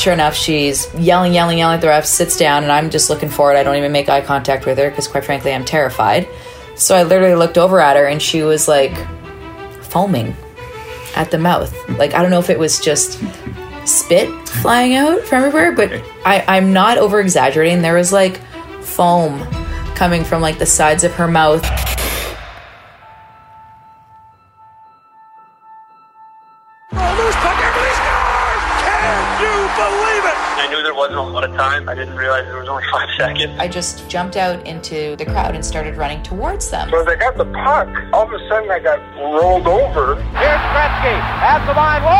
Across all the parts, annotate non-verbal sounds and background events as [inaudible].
sure enough, she's yelling, yelling, yelling at the ref, sits down, and I'm just looking forward. I don't even make eye contact with her because, quite frankly, I'm terrified. So I literally looked over at her, and she was like foaming at the mouth. Like, I don't know if it was just spit flying out from everywhere, but I, I'm not over exaggerating. There was like foam coming from like the sides of her mouth. I knew there wasn't a lot of time. I didn't realize there was only [laughs] five seconds. I just jumped out into the crowd and started running towards them. So as I got the puck, all of a sudden I got rolled over. Here's Gretzky at the line. Whoa!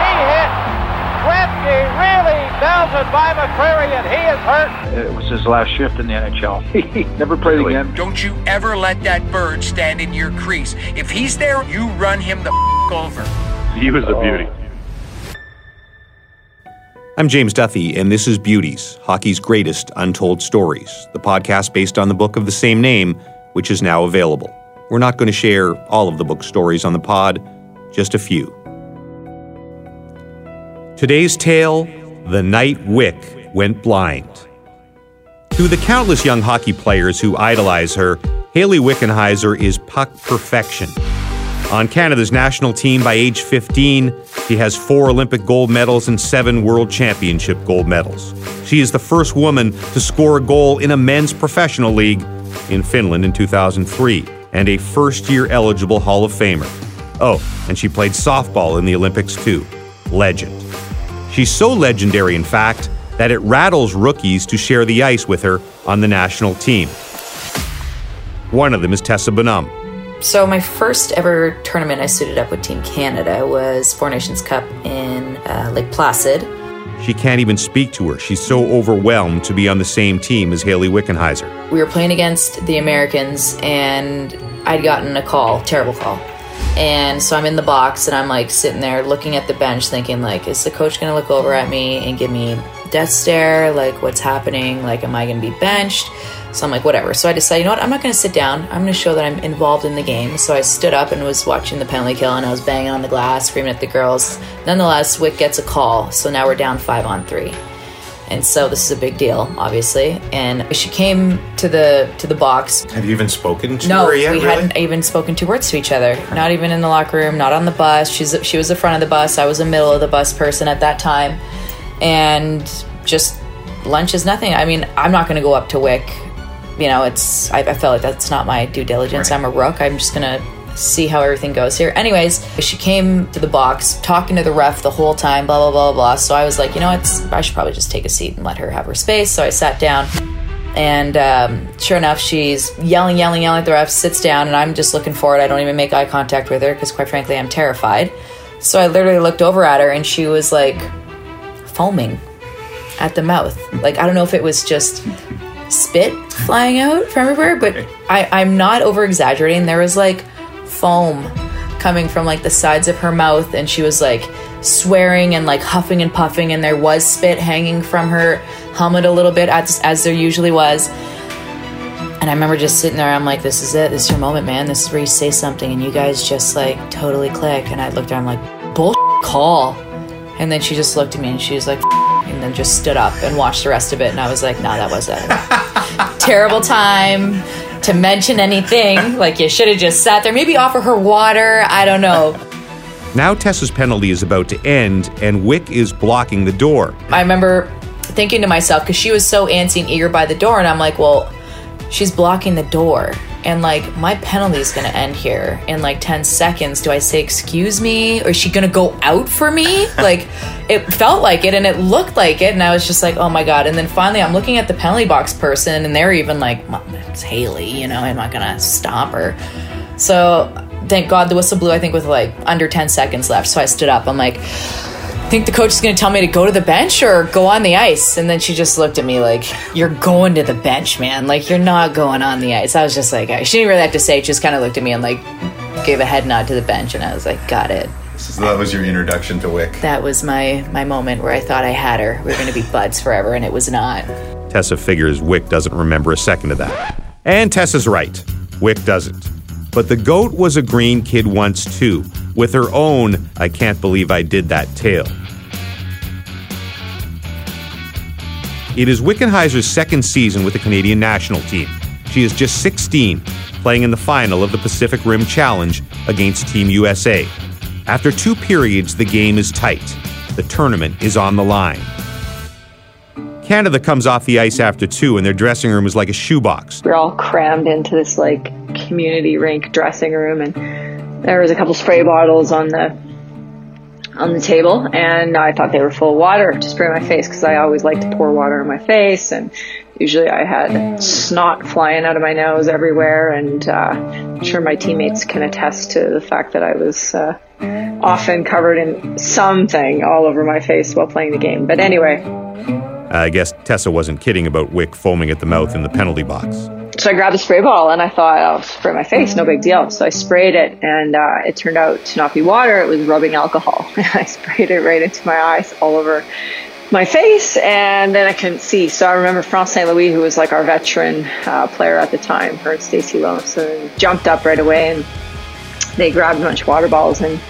He hit. Gretzky really belted by McCreary, and he is hurt. It was his last shift in the NHL. [laughs] He never played again. Don't you ever let that bird stand in your crease. If he's there, you run him the f- over. He was a beauty. I'm James Duffy, and this is Beauties, hockey's greatest untold stories, the podcast based on the book of the same name, which is now available. We're not going to share all of the book stories on the pod, just a few. Today's tale The Night Wick Went Blind. To the countless young hockey players who idolize her, Hayley Wickenheiser is puck perfection. On Canada's national team by age 15, she has four Olympic gold medals and seven World Championship gold medals. She is the first woman to score a goal in a men's professional league in Finland in 2003, and a first year eligible Hall of Famer. Oh, and she played softball in the Olympics too. Legend. She's so legendary, in fact, that it rattles rookies to share the ice with her on the national team. One of them is Tessa Bonhomme. So my first ever tournament I suited up with Team Canada was Four Nations Cup in uh, Lake Placid. She can't even speak to her. She's so overwhelmed to be on the same team as Hayley Wickenheiser. We were playing against the Americans, and I'd gotten a call, terrible call. And so I'm in the box, and I'm like sitting there looking at the bench, thinking like, is the coach gonna look over at me and give me death stare? Like, what's happening? Like, am I gonna be benched? So I'm like, whatever. So I decided, you know what? I'm not going to sit down. I'm going to show that I'm involved in the game. So I stood up and was watching the penalty kill, and I was banging on the glass, screaming at the girls. Nonetheless, Wick gets a call. So now we're down five on three. And so this is a big deal, obviously. And she came to the to the box. Have you even spoken to No, her yet? we really? hadn't even spoken two words to each other. Not even in the locker room. Not on the bus. She's she was the front of the bus. I was the middle of the bus person at that time, and just lunch is nothing. I mean, I'm not going to go up to Wick. You know, it's I, I felt like that's not my due diligence. I'm a rook. I'm just gonna see how everything goes here. Anyways, she came to the box talking to the ref the whole time. Blah blah blah blah. So I was like, you know, what? I should probably just take a seat and let her have her space. So I sat down. And um, sure enough, she's yelling, yelling, yelling at the ref, sits down, and I'm just looking forward. I don't even make eye contact with her because, quite frankly, I'm terrified. So I literally looked over at her, and she was like foaming at the mouth. Like, I don't know if it was just spit flying out from everywhere, but I, I'm not over exaggerating. There was like foam coming from like the sides of her mouth, and she was like swearing and like huffing and puffing, and there was spit hanging from her helmet a little bit, as, as there usually was. And I remember just sitting there, I'm like, this is it. This is your moment, man. This is where you say something, and you guys just like totally click. And I looked at her, I'm like, bull call. And then she just looked at me and she was like, and then just stood up and watched the rest of it. And I was like, no, that was a [laughs] terrible time to mention anything. Like, you should have just sat there. Maybe offer her water. I don't know. Now Tessa's penalty is about to end, and Wick is blocking the door. I remember thinking to myself, because she was so antsy and eager by the door, and I'm like, well, she's blocking the door. And like, my penalty is gonna end here in like 10 seconds. Do I say, excuse me? Or is she gonna go out for me? [laughs] like, it felt like it and it looked like it. And I was just like, oh my God. And then finally, I'm looking at the penalty box person, and they're even like, it's Hayley, you know, I'm not gonna stop her. So thank God the whistle blew, I think, with like under 10 seconds left. So I stood up. I'm like, think the coach is going to tell me to go to the bench or go on the ice. And then she just looked at me like, You're going to the bench, man. Like, you're not going on the ice. I was just like, She didn't really have to say. She just kind of looked at me and like gave a head nod to the bench. And I was like, Got it. So that was your introduction to Wick. That was my, my moment where I thought I had her. We were going to be buds forever. And it was not. Tessa figures Wick doesn't remember a second of that. And Tessa's right. Wick doesn't. But the goat was a green kid once too, with her own I can't believe I did that tale. It is Wickenheiser's second season with the Canadian national team. She is just 16, playing in the final of the Pacific Rim Challenge against Team USA. After two periods, the game is tight. The tournament is on the line. Canada comes off the ice after two, and their dressing room is like a shoebox. We are all crammed into this like community rink dressing room, and there was a couple spray bottles on the on the table, and I thought they were full of water to spray my face because I always like to pour water on my face, and usually I had snot flying out of my nose everywhere, and uh, I'm sure my teammates can attest to the fact that I was uh, often covered in something all over my face while playing the game. But anyway. I guess Tessa wasn't kidding about Wick foaming at the mouth in the penalty box. So I grabbed a spray bottle and I thought I'll spray my face, no big deal. So I sprayed it and uh, it turned out to not be water, it was rubbing alcohol. [laughs] I sprayed it right into my eyes, all over my face, and then I couldn't see. So I remember France St. Louis, who was like our veteran uh, player at the time, her and Stacey Williamson, jumped up right away and they grabbed a bunch of water bottles and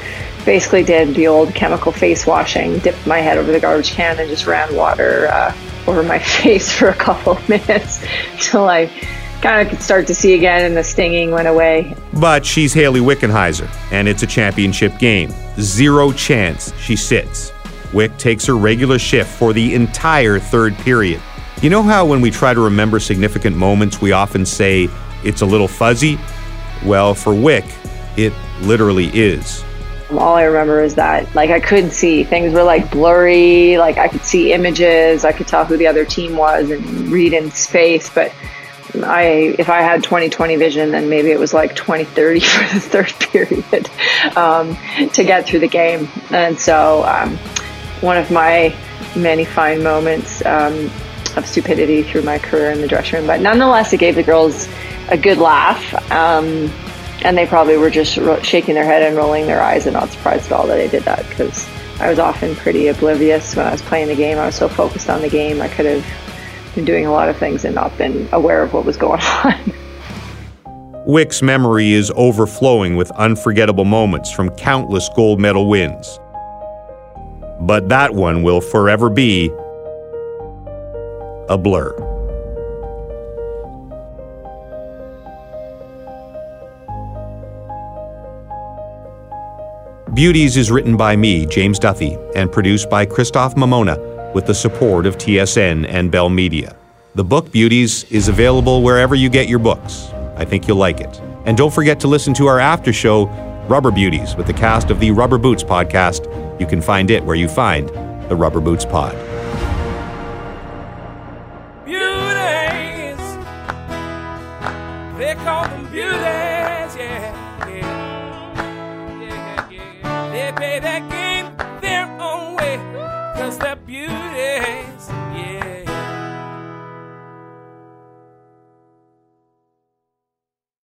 basically did the old chemical face washing, dipped my head over the garbage can and just ran water uh, over my [laughs] face for a couple of minutes until I kind of could start to see again and the stinging went away. But she's Hayley Wickenheiser, and it's a championship game. Zero chance she sits. Wick takes her regular shift for the entire third period. You know how when we try to remember significant moments, we often say it's a little fuzzy? Well, for Wick, it literally is. All I remember is that, like, I couldn't see. Things were like blurry. Like, I could see images. I could tell who the other team was and read in space. But I, if I had 20/20 vision, then maybe it was like 20/30 [laughs] for the third period um, to get through the game. And so, um, one of my many fine moments um, of stupidity through my career in the dressing room. But nonetheless, it gave the girls a good laugh. And they probably were just ro- shaking their head and rolling their eyes and not surprised at all that I did that because I was often pretty oblivious when I was playing the game. I was so focused on the game, I could have been doing a lot of things and not been aware of what was going [laughs] on. Wick's memory is overflowing with unforgettable moments from countless gold medal wins. But that one will forever be a blur. Beauties is written by me, James Duffy, and produced by Christoph Mamona with the support of TSN and Bell Media. The book Beauties is available wherever you get your books. I think you'll like it. And don't forget to listen to our after show, Rubber Beauties, with the cast of the Rubber Boots podcast. You can find it where you find the Rubber Boots Pod. Beauties. They call them beauties, yeah, yeah they play that game their own way. Cause the beauty